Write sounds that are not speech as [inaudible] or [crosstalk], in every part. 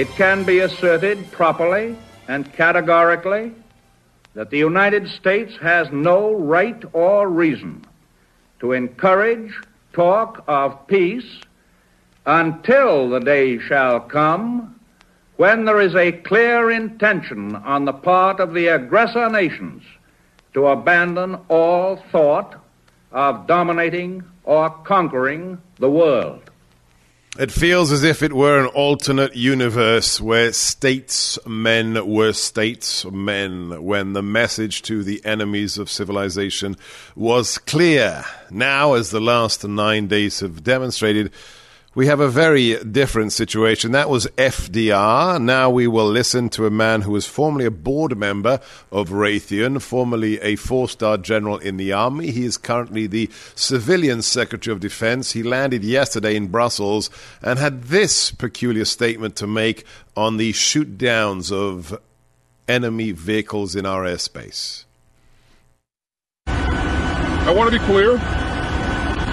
It can be asserted properly and categorically that the United States has no right or reason to encourage talk of peace until the day shall come when there is a clear intention on the part of the aggressor nations to abandon all thought of dominating or conquering the world. It feels as if it were an alternate universe where statesmen were statesmen when the message to the enemies of civilization was clear. Now, as the last nine days have demonstrated, we have a very different situation. That was FDR. Now we will listen to a man who was formerly a board member of Raytheon, formerly a four star general in the army. He is currently the civilian secretary of defense. He landed yesterday in Brussels and had this peculiar statement to make on the shoot downs of enemy vehicles in our airspace. I want to be clear.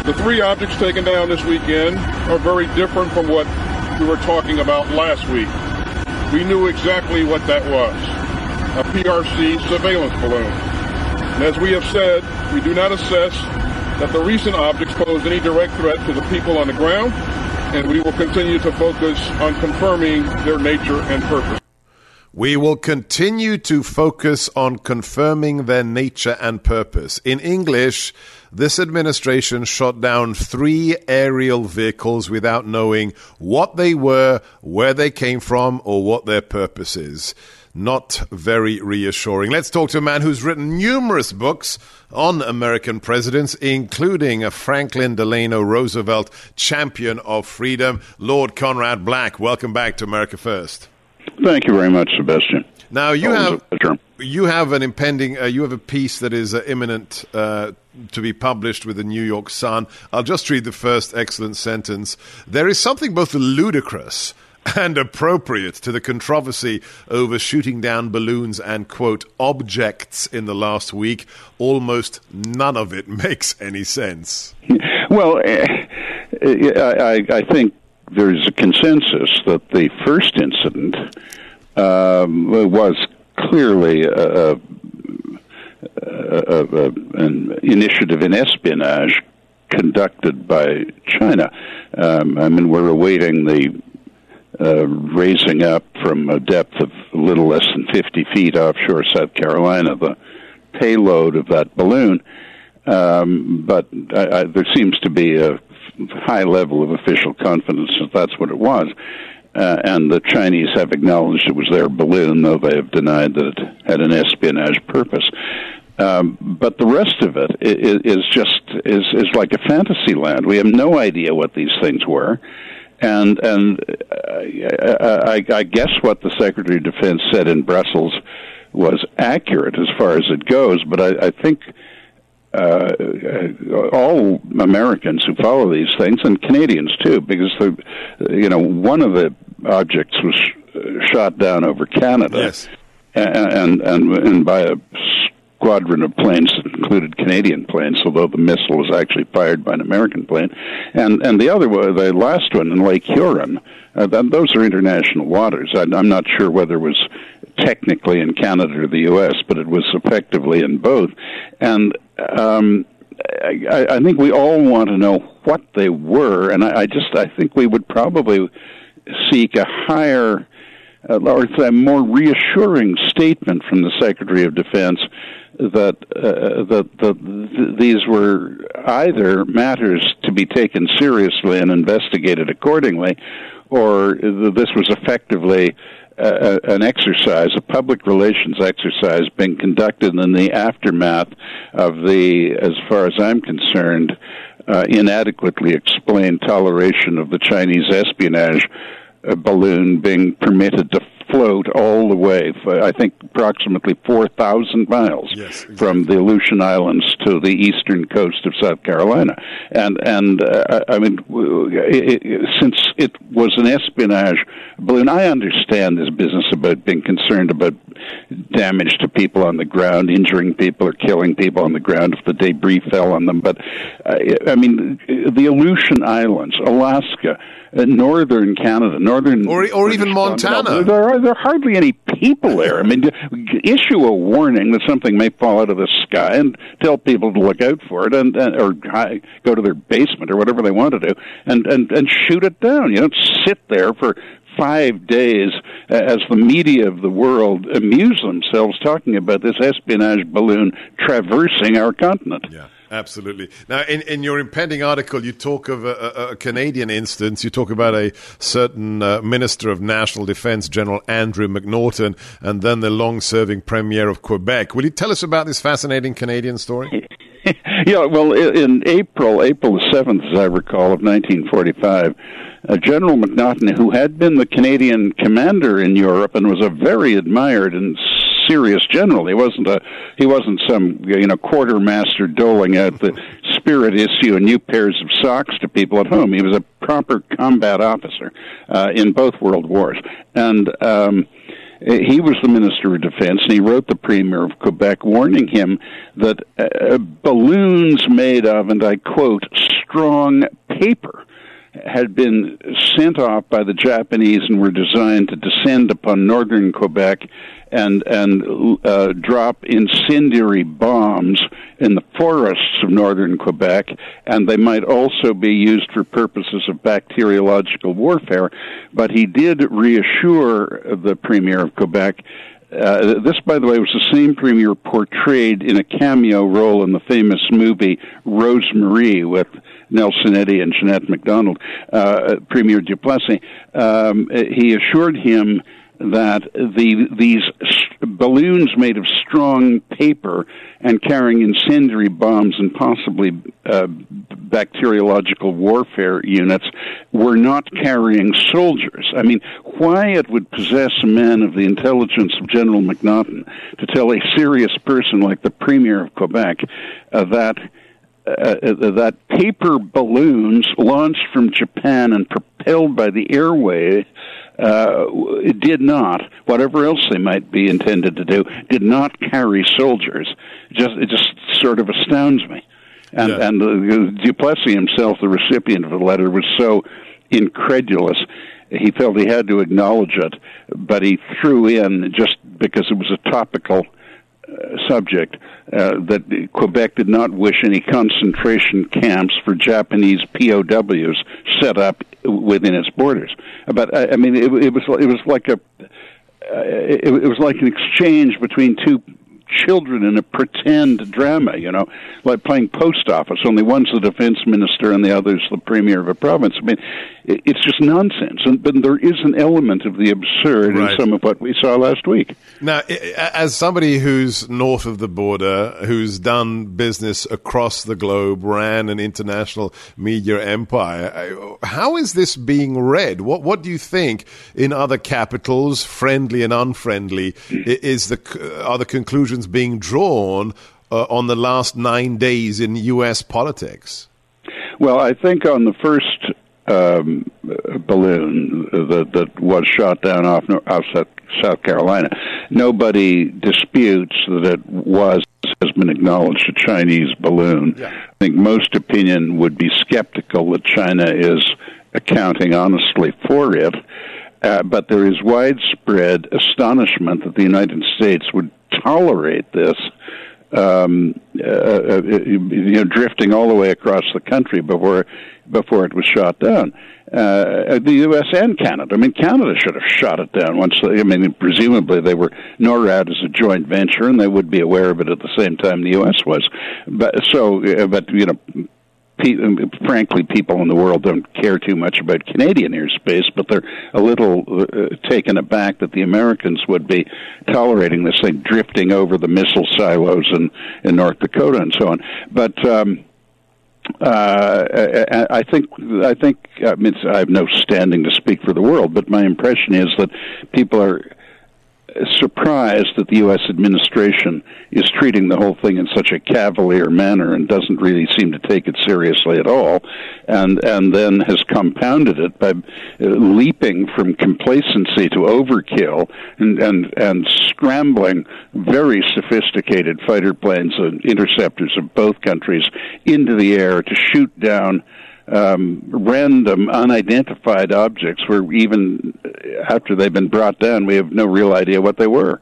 The three objects taken down this weekend are very different from what we were talking about last week. We knew exactly what that was a PRC surveillance balloon. And as we have said, we do not assess that the recent objects pose any direct threat to the people on the ground, and we will continue to focus on confirming their nature and purpose. We will continue to focus on confirming their nature and purpose. In English, this administration shot down three aerial vehicles without knowing what they were, where they came from, or what their purpose is. Not very reassuring. Let's talk to a man who's written numerous books on American presidents, including a Franklin Delano Roosevelt champion of freedom, Lord Conrad Black. Welcome back to America First. Thank you very much, Sebastian. Now you Always have you have an impending uh, you have a piece that is uh, imminent uh, to be published with the New York Sun. I'll just read the first excellent sentence. There is something both ludicrous and appropriate to the controversy over shooting down balloons and quote objects in the last week. Almost none of it [laughs] makes any sense. Well, eh, eh, I, I think there's a consensus that the first incident um, was clearly a, a, a, an initiative in espionage conducted by China. Um, I mean, we're awaiting the uh, raising up from a depth of a little less than 50 feet offshore South Carolina the payload of that balloon. Um, but I, I, there seems to be a high level of official confidence that that's what it was. Uh, and the Chinese have acknowledged it was their balloon, though they have denied that it had an espionage purpose. Um, but the rest of it is, is just is is like a fantasy land. We have no idea what these things were, and and uh, I, I guess what the Secretary of Defense said in Brussels was accurate as far as it goes. But I, I think uh, all Americans who follow these things and Canadians too, because the you know one of the objects was shot down over Canada, yes. and and and by a squadron of planes that included Canadian planes, although the missile was actually fired by an American plane, and and the other one, the last one in Lake Huron. Uh, those are international waters. I, I'm not sure whether it was technically in Canada or the U.S., but it was effectively in both. And um, I, I think we all want to know what they were, and I, I just I think we would probably seek a higher uh, or a more reassuring statement from the Secretary of Defense that uh, that, that these were either matters to be taken seriously and investigated accordingly, or this was effectively an exercise, a public relations exercise, being conducted in the aftermath of the, as far as I'm concerned, uh, inadequately explained toleration of the Chinese espionage uh, balloon being permitted to float all the way, for, I think approximately 4,000 miles yes, exactly. from the Aleutian Islands to the eastern coast of South Carolina. And, and uh, I mean, it, it, since it was an espionage balloon, I understand this business about being concerned about damage to people on the ground, injuring people or killing people on the ground if the debris fell on them. But, uh, I mean, the Aleutian Islands, Alaska, Uh, northern Canada, northern or or even Montana. There are there are hardly any people there. I mean, [laughs] issue a warning that something may fall out of the sky and tell people to look out for it, and, and or go to their basement or whatever they want to do, and and and shoot it down. You don't sit there for five days as the media of the world amuse themselves talking about this espionage balloon traversing our continent. Yeah. Absolutely. Now, in, in your impending article, you talk of a, a Canadian instance. You talk about a certain uh, Minister of National Defense, General Andrew McNaughton, and then the long serving Premier of Quebec. Will you tell us about this fascinating Canadian story? [laughs] yeah, well, in April, April the 7th, as I recall, of 1945, uh, General McNaughton, who had been the Canadian commander in Europe and was a very admired and serious general. He wasn't a he wasn't some you know quartermaster doling out the spirit issue and new pairs of socks to people at home. He was a proper combat officer uh, in both world wars, and. Um, he was the Minister of Defense, and he wrote the Premier of Quebec warning him that uh, balloons made of, and I quote, strong paper had been sent off by the Japanese and were designed to descend upon northern Quebec and and uh, drop incendiary bombs in the forests of northern Quebec, and they might also be used for purposes of bacteriological warfare. But he did reassure the premier of Quebec. Uh, this, by the way, was the same premier portrayed in a cameo role in the famous movie Rose-Marie with Nelson Eddy and Jeanette MacDonald, uh, Premier Duplessis. Um, he assured him that the these balloons made of strong paper and carrying incendiary bombs and possibly uh, bacteriological warfare units were not carrying soldiers. I mean, why it would possess a man of the intelligence of General McNaughton to tell a serious person like the Premier of Quebec uh, that. Uh, uh that paper balloons launched from Japan and propelled by the airway uh, did not, whatever else they might be intended to do, did not carry soldiers. Just it just sort of astounds me. And yeah. and uh, Duplessis himself, the recipient of the letter, was so incredulous. He felt he had to acknowledge it, but he threw in just because it was a topical subject uh, that Quebec did not wish any concentration camps for Japanese POWs set up within its borders. But I, I mean, it, it was it was like a uh, it, it was like an exchange between two children in a pretend drama, you know, like playing post office. Only one's the defense minister and the other's the premier of a province. I mean, it's just nonsense. And, but there is an element of the absurd right. in some of what we saw last week. Now, as somebody who's north of the border, who's done business across the globe, ran an international media empire, how is this being read? What What do you think in other capitals, friendly and unfriendly, is the are the conclusions being drawn uh, on the last nine days in U.S. politics? Well, I think on the first um, balloon that that was shot down off, off South Carolina. Nobody disputes that it was has been acknowledged a Chinese balloon. Yeah. I think most opinion would be skeptical that China is accounting honestly for it. Uh, but there is widespread astonishment that the United States would tolerate this um, uh, uh, you know, drifting all the way across the country before before it was shot down. Uh, the U.S. and Canada. I mean, Canada should have shot it down once. They, I mean, presumably they were NORAD as a joint venture, and they would be aware of it at the same time the U.S. was. But so, uh, but you know, frankly, people in the world don't care too much about Canadian airspace, but they're a little uh, taken aback that the Americans would be tolerating this thing drifting over the missile silos in, in North Dakota and so on. But um, uh, I think I think I mean I have no standing to speak for the world, but my impression is that people are surprised that the U.S. administration is treating the whole thing in such a cavalier manner and doesn't really seem to take it seriously at all, and and then has compounded it by uh, leaping from complacency to overkill and and and scrambling very sophisticated fighter planes and interceptors of both countries into the air to shoot down um, random, unidentified objects where even after they've been brought down, we have no real idea what they were.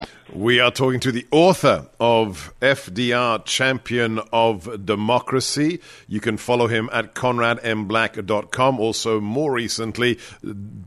Bye. We are talking to the author of FDR Champion of Democracy. You can follow him at conradmblack.com. Also, more recently,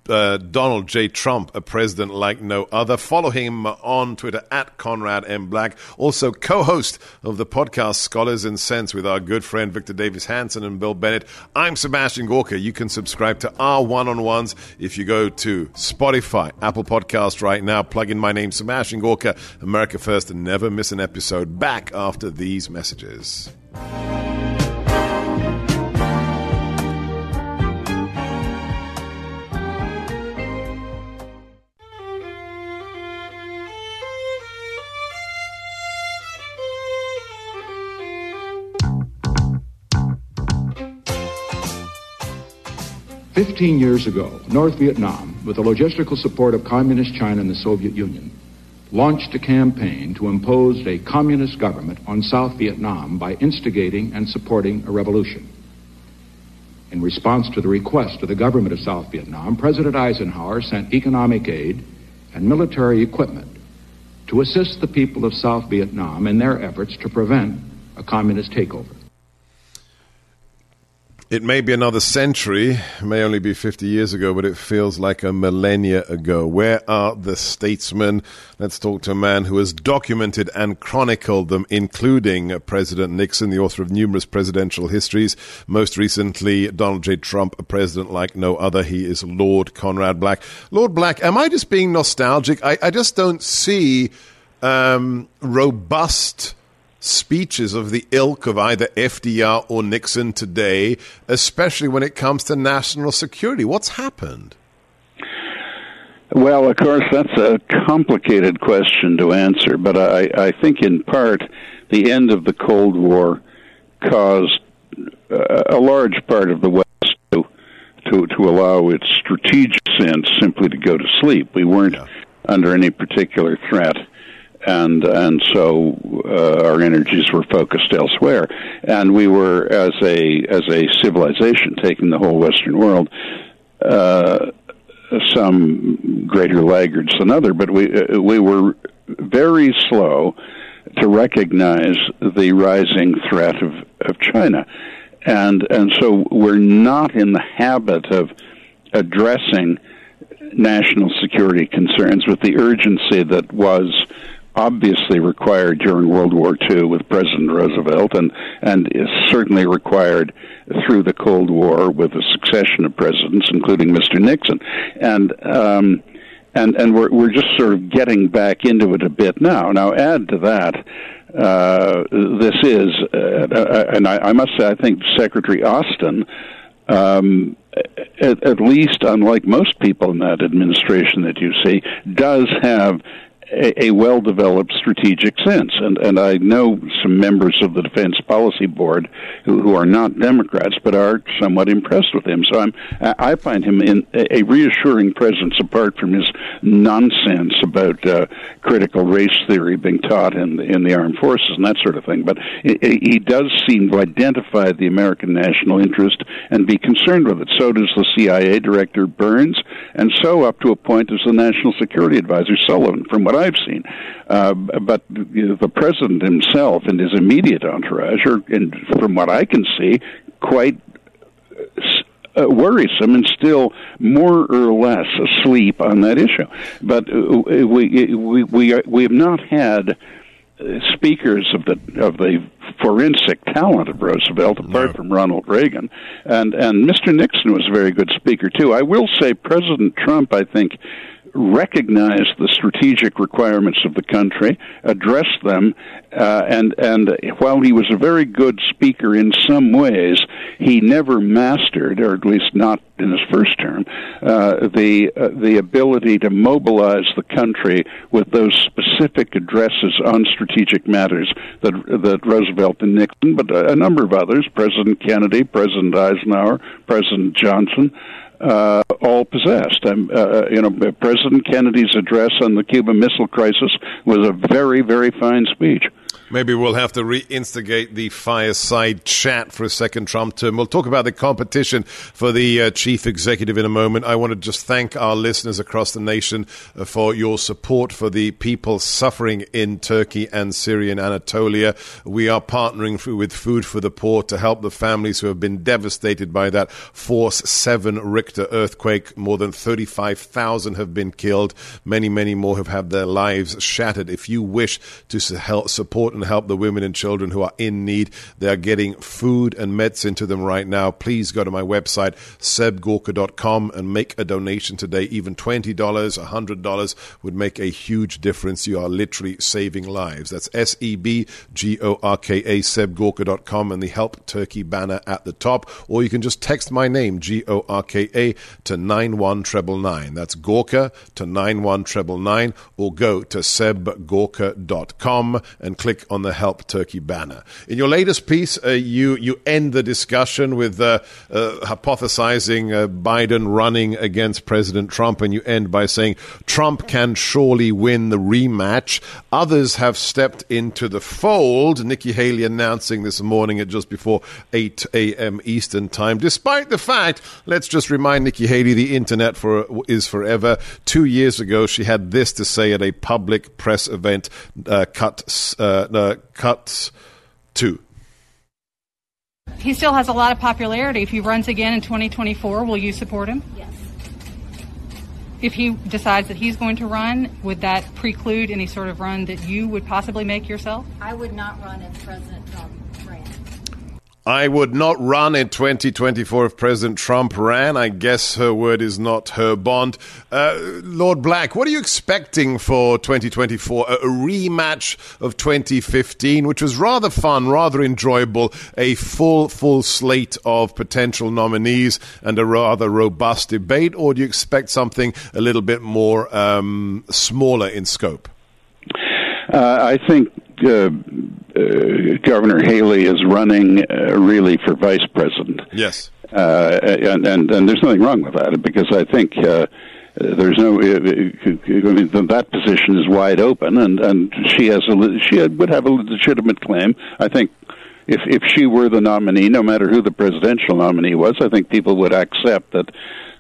uh, Donald J. Trump, a president like no other. Follow him on Twitter at conradmblack. Also, co host of the podcast Scholars and Sense with our good friend Victor Davis Hanson and Bill Bennett. I'm Sebastian Gorka. You can subscribe to our one on ones if you go to Spotify, Apple Podcast right now. Plug in my name, Sebastian Gorka, America First, and never miss an episode. Back after these messages. Fifteen years ago, North Vietnam, with the logistical support of Communist China and the Soviet Union, launched a campaign to impose a communist government on South Vietnam by instigating and supporting a revolution. In response to the request of the government of South Vietnam, President Eisenhower sent economic aid and military equipment to assist the people of South Vietnam in their efforts to prevent a communist takeover. It may be another century, may only be 50 years ago, but it feels like a millennia ago. Where are the statesmen? Let's talk to a man who has documented and chronicled them, including President Nixon, the author of numerous presidential histories. Most recently, Donald J. Trump, a president like no other. He is Lord Conrad Black. Lord Black, am I just being nostalgic? I, I just don't see um, robust speeches of the ilk of either FDR or Nixon today, especially when it comes to national security? What's happened? Well, of course, that's a complicated question to answer, but I, I think in part the end of the Cold War caused uh, a large part of the West to, to, to allow its strategic sense simply to go to sleep. We weren't yeah. under any particular threat and and so uh, our energies were focused elsewhere, and we were as a as a civilization taking the whole Western world. Uh, some greater laggards than other, but we uh, we were very slow to recognize the rising threat of, of China, and and so we're not in the habit of addressing national security concerns with the urgency that was obviously required during World War II with President Roosevelt, and and is certainly required through the Cold War with a succession of presidents, including Mr. Nixon, and. Um, and and we're we're just sort of getting back into it a bit now. Now add to that uh, this is. Uh, and I, I, must say, I think Secretary Austin, um, at, at least unlike most people in that administration that you see, does have a, a well developed strategic sense. And, and I know some members of the Defense Policy Board who, who are not Democrats but are somewhat impressed with him. So I'm, I find him in a reassuring presence apart from his nonsense about uh, critical race theory being taught in, in the armed forces and that sort of thing. But he does seem to identify the American national interest and be concerned with it. So does the CIA Director Burns, and so up to a point does the National Security Advisor Sullivan. From what I've seen. Uh, but you know, the president himself and his immediate entourage are, and from what I can see, quite uh, worrisome and still more or less asleep on that issue. But uh, we we we we have not had uh, speakers of the of the forensic talent of Roosevelt, apart no. from Ronald Reagan, and and Mr. Nixon was a very good speaker too. I will say President Trump, I think, recognize the strategic requirements of the country, address them, uh, and and while he was a very good speaker in some ways, he never mastered, or at least not in his first term, uh, the uh, the ability to mobilize the country with those specific addresses on strategic matters that that Roosevelt and Nixon, but a number of others, President Kennedy, President Eisenhower, President Johnson uh, all possessed. Um, uh, you know, President Kennedy's address on the Cuban Missile Crisis was a very, very fine speech. Maybe we'll have to reinstigate the fireside chat for a second Trump term. We'll talk about the competition for the uh, chief executive in a moment. I want to just thank our listeners across the nation uh, for your support for the people suffering in Turkey and Syria and Anatolia. We are partnering with Food for the Poor to help the families who have been devastated by that Force 7 Richter earthquake. More than 35,000 have been killed. Many, many more have had their lives shattered. If you wish to help support and help the women and children who are in need. They are getting food and medicine to them right now. Please go to my website, sebgorka.com, and make a donation today. Even $20, $100 would make a huge difference. You are literally saving lives. That's S E B G O R K A, sebgorka.com, and the Help Turkey banner at the top. Or you can just text my name, G O R K A, to 91999. That's Gorka to 91999, or go to sebgorka.com and click on the Help Turkey banner. In your latest piece, uh, you you end the discussion with uh, uh, hypothesizing uh, Biden running against President Trump, and you end by saying Trump can surely win the rematch. Others have stepped into the fold. Nikki Haley announcing this morning at just before 8 a.m. Eastern Time, despite the fact, let's just remind Nikki Haley, the internet for is forever. Two years ago, she had this to say at a public press event, uh, cut uh, uh, cuts to? He still has a lot of popularity. If he runs again in 2024, will you support him? Yes. If he decides that he's going to run, would that preclude any sort of run that you would possibly make yourself? I would not run if President Trump I would not run in 2024 if President Trump ran. I guess her word is not her bond. Uh, Lord Black, what are you expecting for 2024? A, a, rematch of 2015, which was rather fun, rather enjoyable, a full, full slate of potential nominees and a rather robust debate, or do you expect something a little bit more um, smaller in scope? Uh, I think uh, uh, Governor Haley is running uh, really for vice president. Yes. Uh, and, and and there's nothing wrong with that because I think uh, there's no I mean, that position is wide open and and she has a she would have a legitimate claim. I think if if she were the nominee, no matter who the presidential nominee was, I think people would accept that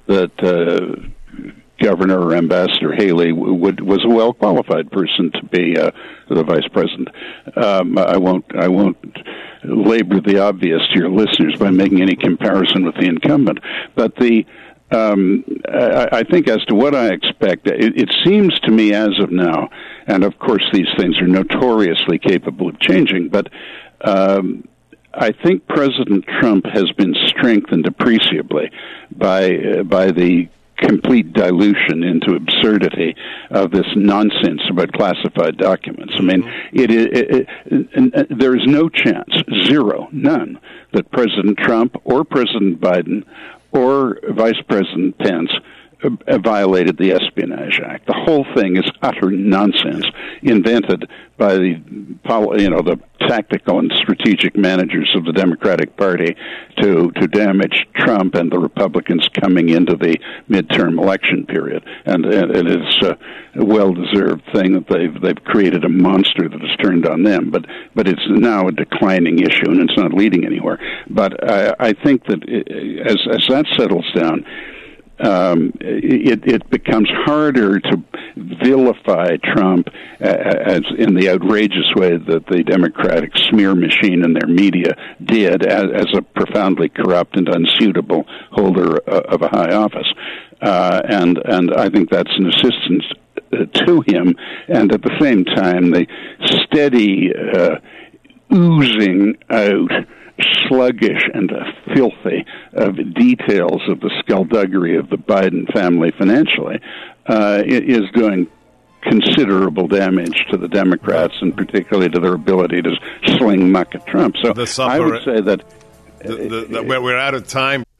that uh, Governor or Ambassador Haley would was a well qualified person to be uh, the vice president. Um, I won't I won't labor the obvious to your listeners by making any comparison with the incumbent, but the um, I, I think as to what I expect, it, it seems to me as of now, and of course these things are notoriously capable of changing, but um, I think President Trump has been strengthened appreciably by uh, by the complete dilution into absurdity of this nonsense about classified documents. I mean, mm-hmm. it, it, it, there is no chance, zero, none, that President Trump or President Biden or Vice President Pence Uh, uh, violated the Espionage Act. The whole thing is utter nonsense, invented by the you know the tactical and strategic managers of the Democratic Party to to damage Trump and the Republicans coming into the midterm election period. And, and it is a well deserved thing that they've they've created a monster that has turned on them. But but it's now a declining issue and it's not leading anywhere. But I, I think that it, as as that settles down um, it, it becomes harder to vilify Trump as in the outrageous way that the Democratic smear machine and their media did as, as a profoundly corrupt and unsuitable holder uh, of a high office. Uh, and and I think that's an assistance uh, to him, and at the same time, the steady uh, oozing out sluggish and filthy of details of the skullduggery of the Biden family financially uh, is doing considerable damage to the Democrats and particularly to their ability to sling muck at Trump. So I would say that. The, the, the, we're out of time.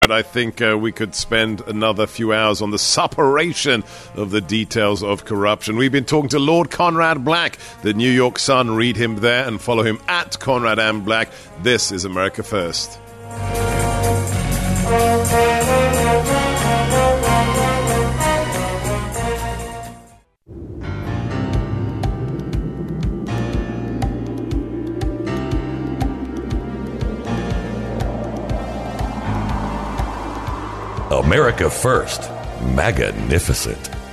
But I think uh, we could spend another few hours on the separation of the details of corruption. We've been talking to Lord Conrad Black, the New York Sun. Read him there and follow him at Conrad M. Black. This is America First. America First. Magnificent.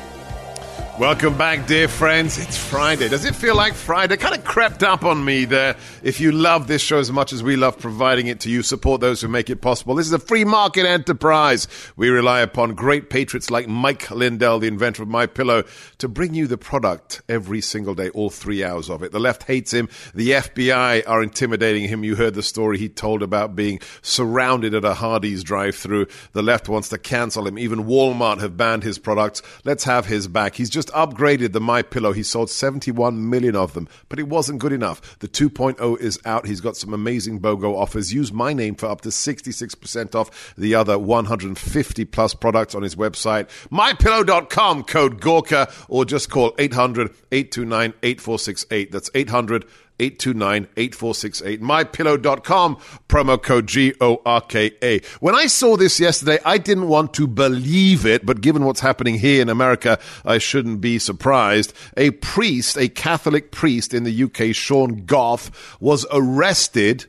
Welcome back, dear friends. It's Friday. Does it feel like Friday? Kind of crept up on me there. If you love this show as much as we love providing it to you, support those who make it possible. This is a free market enterprise. We rely upon great patriots like Mike Lindell, the inventor of My Pillow, to bring you the product every single day, all three hours of it. The left hates him. The FBI are intimidating him. You heard the story he told about being surrounded at a Hardee's drive-through. The left wants to cancel him. Even Walmart have banned his products. Let's have his back. He's just just upgraded the My Pillow. He sold 71 million of them, but it wasn't good enough. The 2.0 is out. He's got some amazing BOGO offers. Use my name for up to 66% off the other 150 plus products on his website, mypillow.com, code Gorka, or just call 800 829 8468. That's 800 829 8468. MyPillow.com, promo code G O R K A. When I saw this yesterday, I didn't want to believe it, but given what's happening here in America, I shouldn't be surprised. A priest, a Catholic priest in the UK, Sean Gough, was arrested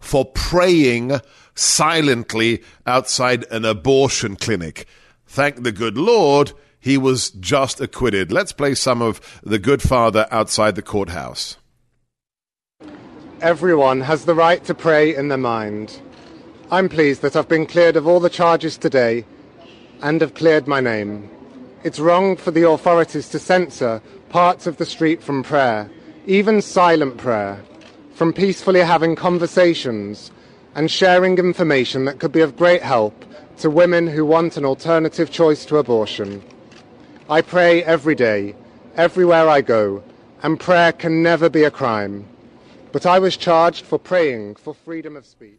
for praying silently outside an abortion clinic. Thank the good Lord, he was just acquitted. Let's play some of The Good Father outside the courthouse. Everyone has the right to pray in their mind. I'm pleased that I've been cleared of all the charges today and have cleared my name. It's wrong for the authorities to censor parts of the street from prayer, even silent prayer, from peacefully having conversations and sharing information that could be of great help to women who want an alternative choice to abortion. I pray every day, everywhere I go, and prayer can never be a crime. But I was charged for praying for freedom of speech.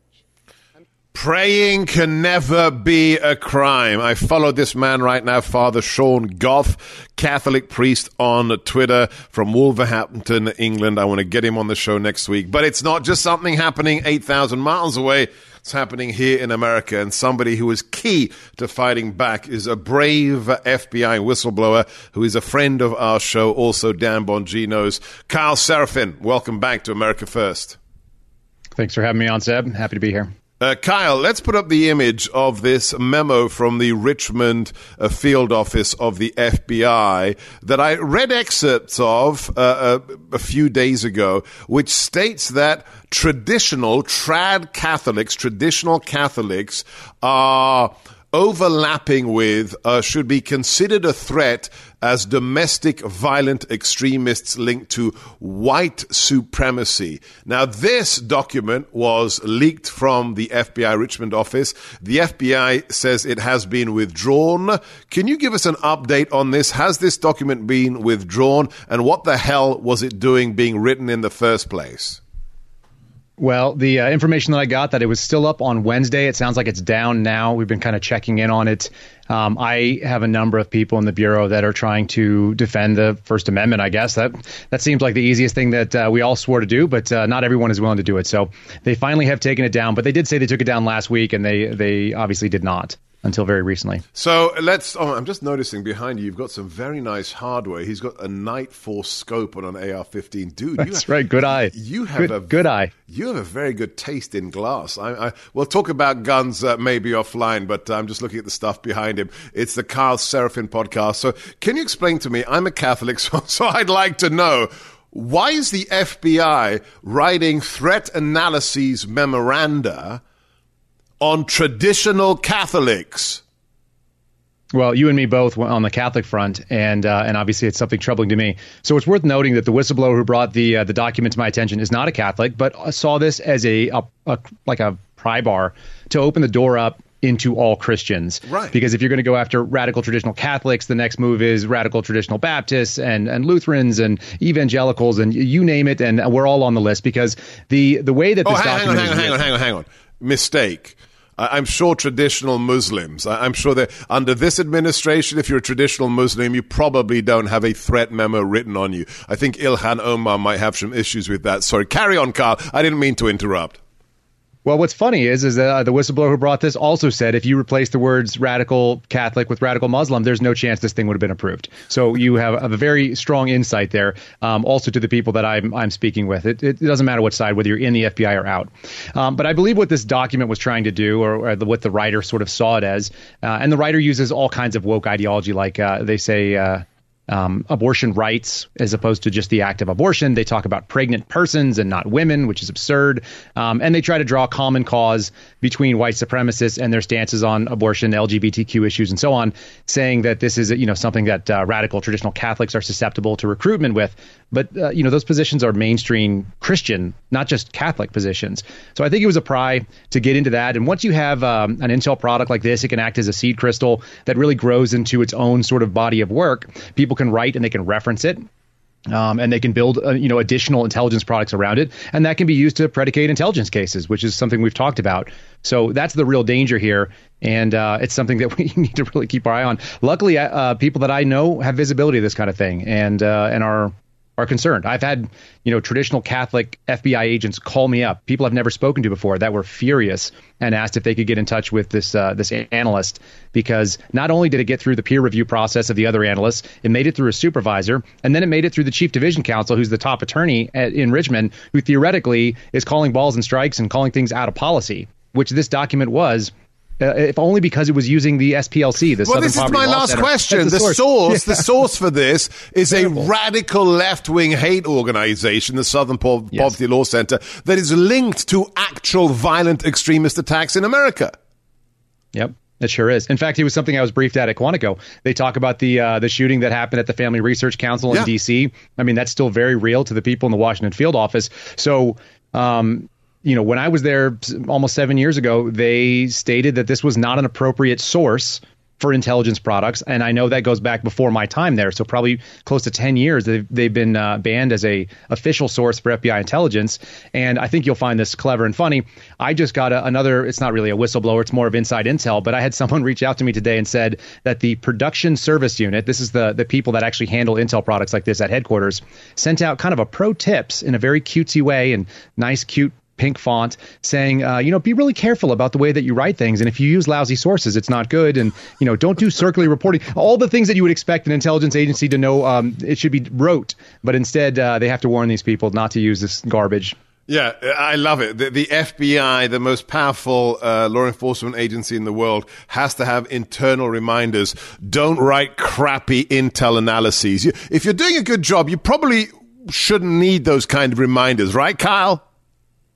Praying can never be a crime. I follow this man right now, Father Sean Gough, Catholic priest on Twitter from Wolverhampton, England. I want to get him on the show next week. But it's not just something happening 8,000 miles away. It's happening here in America. And somebody who is key to fighting back is a brave FBI whistleblower who is a friend of our show, also Dan Bongino's. Kyle Seraphin, welcome back to America First. Thanks for having me on, Seb. Happy to be here. Uh, Kyle, let's put up the image of this memo from the Richmond uh, field office of the FBI that I read excerpts of uh, a, uh, a few days ago, which states that traditional trad Catholics, traditional Catholics are overlapping with uh, should be considered a threat as domestic violent extremists linked to white supremacy. Now, this document was leaked from the FBI Richmond office. The FBI says it has been withdrawn. Can you give us an update on this? Has this document been withdrawn? And what the hell was it doing being written in the first place? Well, the uh, information that I got that it was still up on Wednesday. It sounds like it's down now. We've been kind of checking in on it. Um, I have a number of people in the bureau that are trying to defend the First Amendment. I guess that that seems like the easiest thing that uh, we all swore to do, but uh, not everyone is willing to do it. So they finally have taken it down. But they did say they took it down last week, and they they obviously did not until very recently. So let's. Oh, I'm just noticing behind you, you've got some very nice hardware. He's got a Nightforce scope on an AR-15. Dude, that's have, right. Good eye. You have good, a good eye. You have a very good taste in glass. I, I, we'll talk about guns uh, maybe offline, but I'm just looking at the stuff behind him. It's the Kyle Seraphin podcast. So, can you explain to me? I'm a Catholic, [laughs] so, so I'd like to know. Why is the FBI writing threat analyses memoranda on traditional Catholics. Well, you and me both on the Catholic front, and uh, and obviously it's something troubling to me. So it's worth noting that the whistleblower who brought the uh, the document to my attention is not a Catholic, but saw this as a, a, a like a pry bar to open the door up into all Christians. Right. Because if you're going to go after radical traditional Catholics, the next move is radical traditional Baptists and, and Lutherans and evangelicals and you name it, and we're all on the list because the the way that this oh, hang, document hang on, hang on, hang on, hang on, hang on, mistake. I'm sure traditional Muslims, I'm sure that under this administration, if you're a traditional Muslim, you probably don't have a threat memo written on you. I think Ilhan Omar might have some issues with that. Sorry, carry on, Carl. I didn't mean to interrupt. Well, what's funny is is uh, the whistleblower who brought this also said if you replace the words radical Catholic with radical Muslim, there's no chance this thing would have been approved. So you have a very strong insight there. Um, also to the people that I'm I'm speaking with, it, it doesn't matter what side, whether you're in the FBI or out. Um, but I believe what this document was trying to do, or, or the, what the writer sort of saw it as, uh, and the writer uses all kinds of woke ideology, like uh, they say. Um, abortion rights as opposed to just the act of abortion. They talk about pregnant persons and not women, which is absurd. Um, and they try to draw common cause between white supremacists and their stances on abortion, LGBTQ issues, and so on, saying that this is you know something that uh, radical traditional Catholics are susceptible to recruitment with. But uh, you know those positions are mainstream Christian, not just Catholic positions. So I think it was a pry to get into that. And once you have um, an Intel product like this, it can act as a seed crystal that really grows into its own sort of body of work. People people can write and they can reference it. Um, and they can build uh, you know additional intelligence products around it, and that can be used to predicate intelligence cases, which is something we've talked about. So that's the real danger here, and uh, it's something [laughs] that we need to really keep our eye on. Luckily, uh, people that I know have visibility of this kind of thing, and uh, and are are concerned. I've had, you know, traditional Catholic FBI agents call me up, people I've never spoken to before that were furious and asked if they could get in touch with this uh, this analyst because not only did it get through the peer review process of the other analysts, it made it through a supervisor, and then it made it through the chief division counsel, who's the top attorney at, in Richmond, who theoretically is calling balls and strikes and calling things out of policy, which this document was uh, if only because it was using the SPLC. The well, Southern this Poverty is my Law last Center. question. The, source, source [laughs] yeah. the source for this is Terrible. a radical left-wing hate organization, the Southern po- yes. Poverty Law Center, that is linked to actual violent extremist attacks in America. Yep. It sure is. In fact, it was something I was briefed at at Quantico. They talk about the uh, the shooting that happened at the Family Research Council in yeah. D.C. I mean, that's still very real to the people in the Washington field office. So, um, you know, when I was there almost seven years ago, they stated that this was not an appropriate source for intelligence products, and I know that goes back before my time there. So probably close to 10 years they've, they've been uh, banned as a official source for FBI intelligence. And I think you'll find this clever and funny. I just got a, another. It's not really a whistleblower; it's more of inside intel. But I had [laughs] someone reach out to me today and said that the production service unit, this is the the people that actually handle intel products like this at headquarters, sent out kind of a pro tips in a very cutesy way and nice, cute pink font saying, uh, you know, be really careful about the way that you write things. And if you use lousy sources, it's not good. And, you know, don't do circular reporting. All the things that you would expect an intelligence agency to know, um, it should be rote. But instead, uh, they have to warn these people not to use this garbage. Yeah, I love it. The, the FBI, the most powerful uh, law enforcement agency in the world, has to have internal reminders. Don't write crappy intel analyses. You, if you're doing a good job, you probably shouldn't need those kind of reminders, right, Kyle?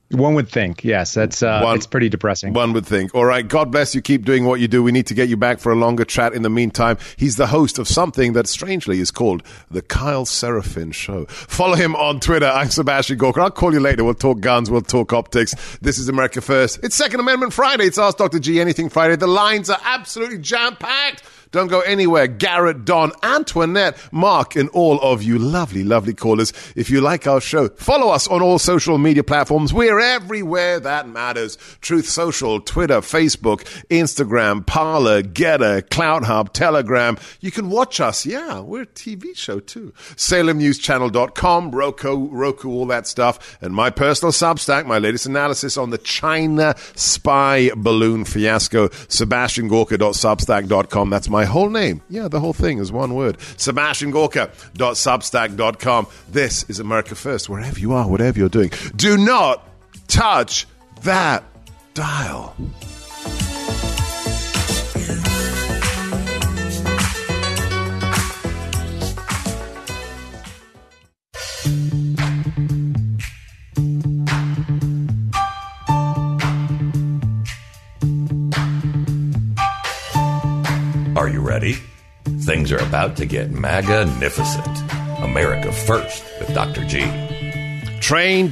One would think, yes. That's uh, one, it's pretty depressing. One would think. All right, God bless you. Keep doing what you do. We need to get you back for a longer chat. In the meantime, he's the host of something that strangely is called the Kyle Seraphin Show. Follow him on Twitter. I'm Sebastian Gorka. I'll call you later. We'll talk guns. We'll talk optics. This is America First. It's Second Amendment Friday. It's Ask Dr. G Anything Friday. The lines are absolutely jam packed. Don't go anywhere. Garrett, Don, Antoinette, Mark, and all of you lovely, lovely callers. If you like our show, follow us on all social media platforms. We're everywhere that matters. Truth Social, Twitter, Facebook, Instagram, Parler, Gettr, CloutHub, Telegram. You can watch us. Yeah, we're a TV show too. SalemNewsChannel.com, Roku, Roku, all that stuff. And my personal Substack, my latest analysis on the China spy balloon fiasco, SebastianGorka.substack.com. That's my whole name. Yeah, the whole thing is one word. SebastianGorka.substack.com. This is America First, wherever you are, whatever you're doing. Do not touch that dial. Are you ready? Things are about to get magnificent. America First with Dr. G. Train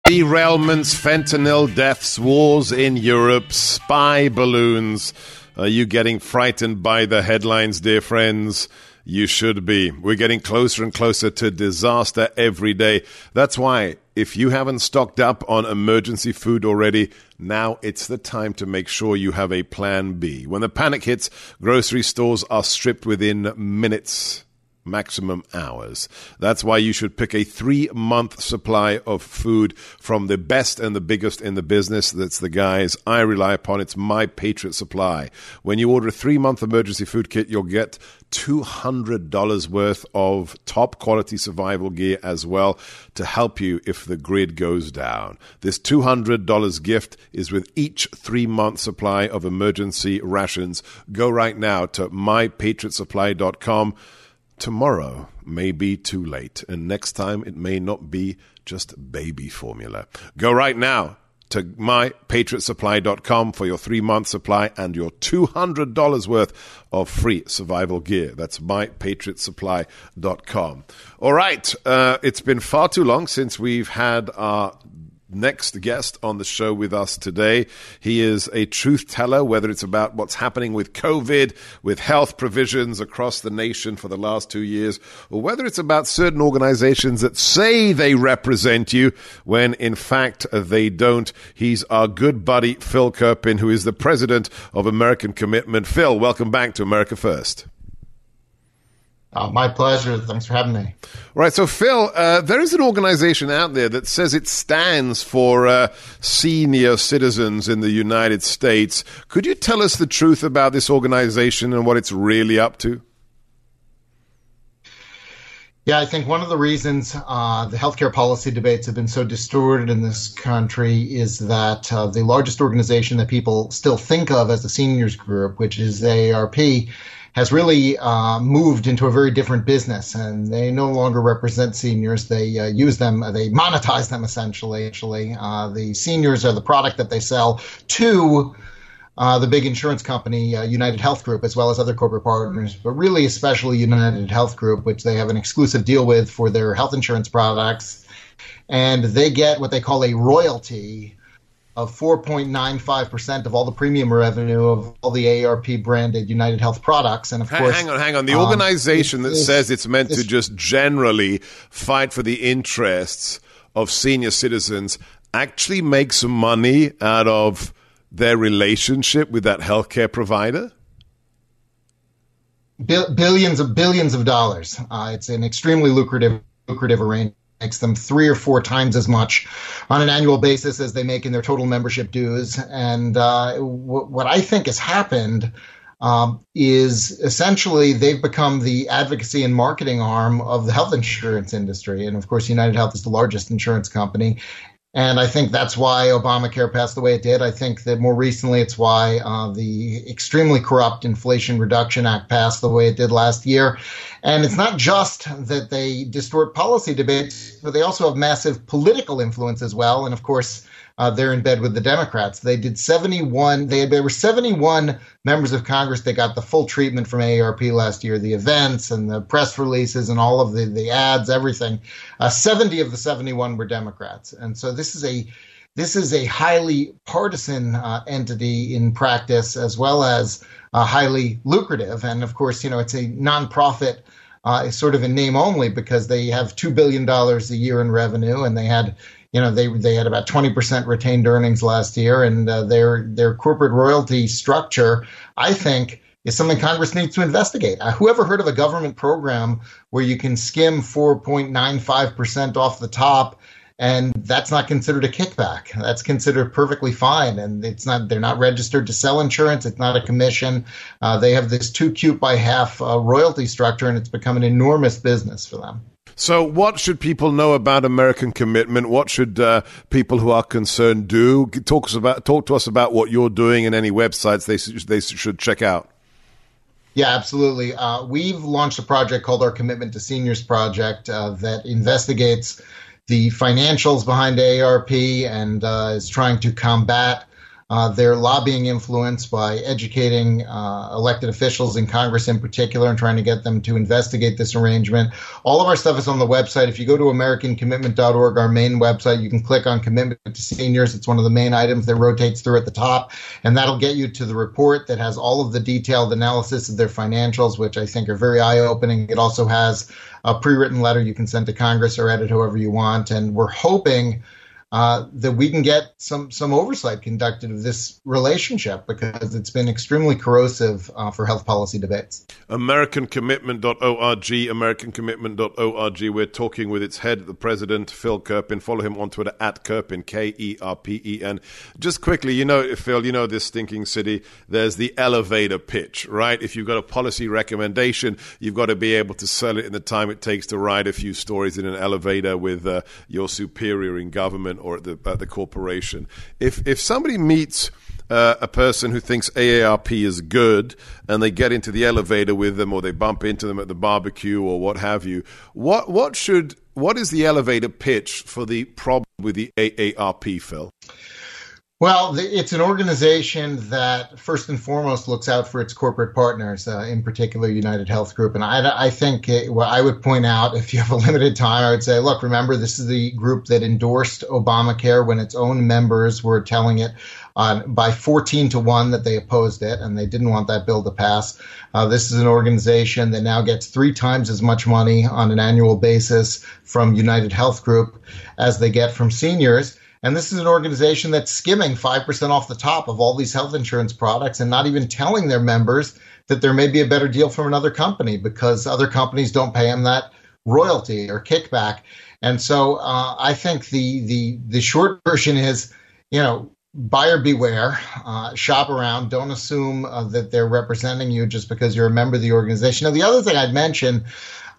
Derailments, fentanyl deaths, wars in Europe, spy balloons. Are you getting frightened by the headlines, dear friends? You should be. We're getting closer and closer to disaster every day. That's why, if you haven't stocked up on emergency food already, now it's the time to make sure you have a plan B. When the panic hits, grocery stores are stripped within minutes maximum hours. That's why you should pick a three month supply of food from the best and the biggest in the business. That's the guys I rely upon. It's my Patriot Supply. When you order a three month emergency food kit, you'll get $200 worth of top quality survival gear as well to help you if the grid goes down. This $200 gift is with each three month supply of emergency rations. Go right now to mypatriotsupply.com tomorrow may be too late, and next time it may not be just baby formula. Go right now to mypatriotsupply.com for your three month supply and your $200 worth of free survival gear. That's mypatriotsupply.com. All right, uh, it's been far too long since we've had our next guest on the show with us today. He is a truth teller, whether it's about what's happening with COVID, with health provisions across the nation for the last two years, or whether it's about certain organizations that say they represent you when in fact they don't. He's our good buddy, Phil Kerpen, who is the president of American Commitment. Phil, welcome back to America First. Uh, my pleasure. Thanks for having me. Right. So, Phil, uh, there is an organization out there that says it stands for uh, senior citizens in the United States. Could you tell us the truth about this organization and what it's really up to? Yeah, I think one of the reasons uh, the healthcare policy debates have been so distorted in this country is that uh, the largest organization that people still think of as the seniors group, which is AARP, has really uh, moved into a very different business, and they no longer represent seniors. They uh, use them, they monetize them essentially. Actually, uh, the seniors are the product that they sell to. Uh, the big insurance company, uh, United Health Group, as well as other corporate partners, but really especially United Health Group, which they have an exclusive deal with for their health insurance products. And they get what they call a royalty of 4.95% of all the premium revenue of all the ARP branded United Health products. And of course, hang on, hang on. The um, organization that says it's meant to just generally fight for the interests of senior citizens actually makes some money out of their relationship with that healthcare provider? billions of billions of dollars. Uh, it's an extremely lucrative lucrative arrangement makes them three or four times as much on an annual basis as they make in their total membership dues. And uh, w- what I think has happened um, is essentially they've become the advocacy and marketing arm of the health insurance industry. And of course, United Health is the largest insurance company. And I think that's why Obamacare passed the way it did. I think that more recently it's why uh, the extremely corrupt Inflation Reduction Act passed the way it did last year. And it's not just that they distort policy debates, but they also have massive political influence as well. And of course, uh, they're in bed with the Democrats. They did 71. They had, there were 71 members of Congress that got the full treatment from AARP last year. The events and the press releases and all of the the ads, everything. Uh, 70 of the 71 were Democrats, and so this is a this is a highly partisan uh, entity in practice as well as uh, highly lucrative. And of course, you know, it's a nonprofit. Uh, sort of in name only because they have two billion dollars a year in revenue, and they had you know they they had about 20% retained earnings last year and uh, their their corporate royalty structure i think is something congress needs to investigate. Uh, whoever heard of a government program where you can skim 4.95% off the top and that's not considered a kickback. That's considered perfectly fine and it's not they're not registered to sell insurance. It's not a commission. Uh, they have this too cute by half uh, royalty structure and it's become an enormous business for them so, what should people know about American commitment? What should uh, people who are concerned do? Talk us about talk to us about what you're doing and any websites they they should check out. Yeah, absolutely. Uh, we've launched a project called our Commitment to Seniors Project uh, that investigates the financials behind AARP and uh, is trying to combat uh, their lobbying influence by educating uh, elected officials in Congress in particular and trying to get them to investigate this arrangement. All of our stuff is on the website. If you go to AmericanCommitment.org, our main website, you can click on Commitment to Seniors. It's one of the main items that rotates through at the top, and that'll get you to the report that has all of the detailed analysis of their financials, which I think are very eye opening. It also has a pre written letter you can send to Congress or edit however you want, and we're hoping uh, that we can get some some oversight conducted of this relationship because it's been extremely corrosive uh, for health policy debates. AmericanCommitment.org, AmericanCommitment.org. We're talking with its head, the president, Phil Kerpen. Follow him on Twitter at Kerpen, K E R P E N. Just quickly, you know, Phil, you know this stinking city. There's the elevator pitch, right? If you've got a policy recommendation, you've got to be able to sell it in the time it takes to ride a few stories in an elevator with uh, your superior in government or at the, at the corporation. If, if somebody meets uh, a person who thinks AARP is good and they get into the elevator with them or they bump into them at the barbecue or what have you, what, what, should, what is the elevator pitch for the problem with the AARP, Phil? Well, it's an organization that first and foremost looks out for its corporate partners, uh, in particular United Health Group. And I, I think it, well, I would point out, [laughs] if you have a limited time, I would say, look, remember, this is the group that endorsed Obamacare when its own members were telling it on by 14 to 1 that they opposed it and they didn't want that bill to pass. Uh, this is an organization that now gets three times as much money on an annual basis from United Health Group as they get from seniors. And this is an organization that's skimming 5% off the top of all these health insurance products and not even telling their members that there may be a better deal from another company because other companies don't pay them that royalty or kickback. And so uh, I think the, the, the short version is, you know, buyer beware, uh, shop around. Don't assume uh, that they're representing you just because you're a member of the organization. Now, the other thing I'd mention,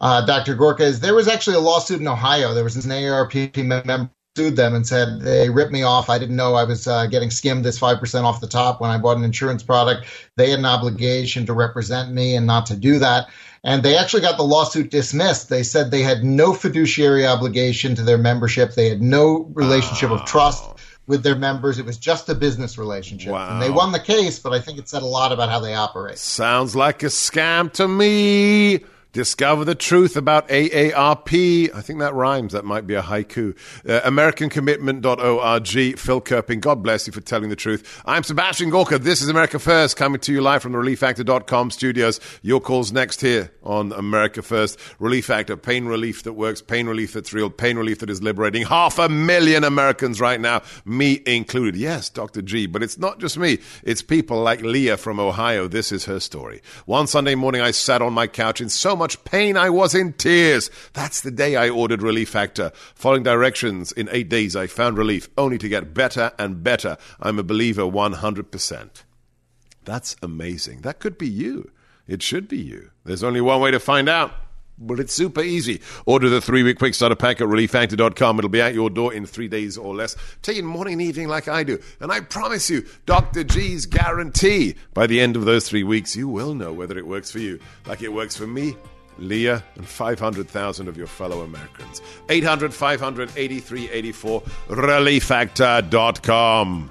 uh, Dr. Gorka, is there was actually a lawsuit in Ohio. There was an AARP member sued them and said they ripped me off. I didn't know I was uh, getting skimmed this 5% off the top when I bought an insurance product. They had an obligation to represent me and not to do that. And they actually got the lawsuit dismissed. They said they had no fiduciary obligation to their membership. They had no relationship of trust with their members. It was just a business relationship. Wow. And they won the case, but I think it said a lot about how they operate. Sounds like a scam to me. Discover the truth about AARP. I think that rhymes. That might be a haiku. Uh, AmericanCommitment.org. Phil Kerpen, God bless you for telling the truth. I'm Sebastian Gorka. This is America First, coming to you live from the ReliefFactor.com studios. Your calls next here on America First. Relief Factor, pain relief that works, pain relief that's real, pain relief that is liberating. Half a million Americans right now, me included. Yes, Dr. G, but it's not just me. It's people like Leah from Ohio. This is her story. One Sunday morning, I sat on my couch in so pain I was in tears. That's the day I ordered Relief Factor. Following directions, in eight days I found relief, only to get better and better. I'm a believer 100%. That's amazing. That could be you. It should be you. There's only one way to find out. But it's super easy. Order the three week quick starter pack at relieffactor.com. It'll be at your door in three days or less. Take it morning and evening like I do. And I promise you, Dr. G's guarantee by the end of those three weeks, you will know whether it works for you like it works for me Leah, and 500,000 of your fellow Americans. 800 500 8384, relieffactor.com.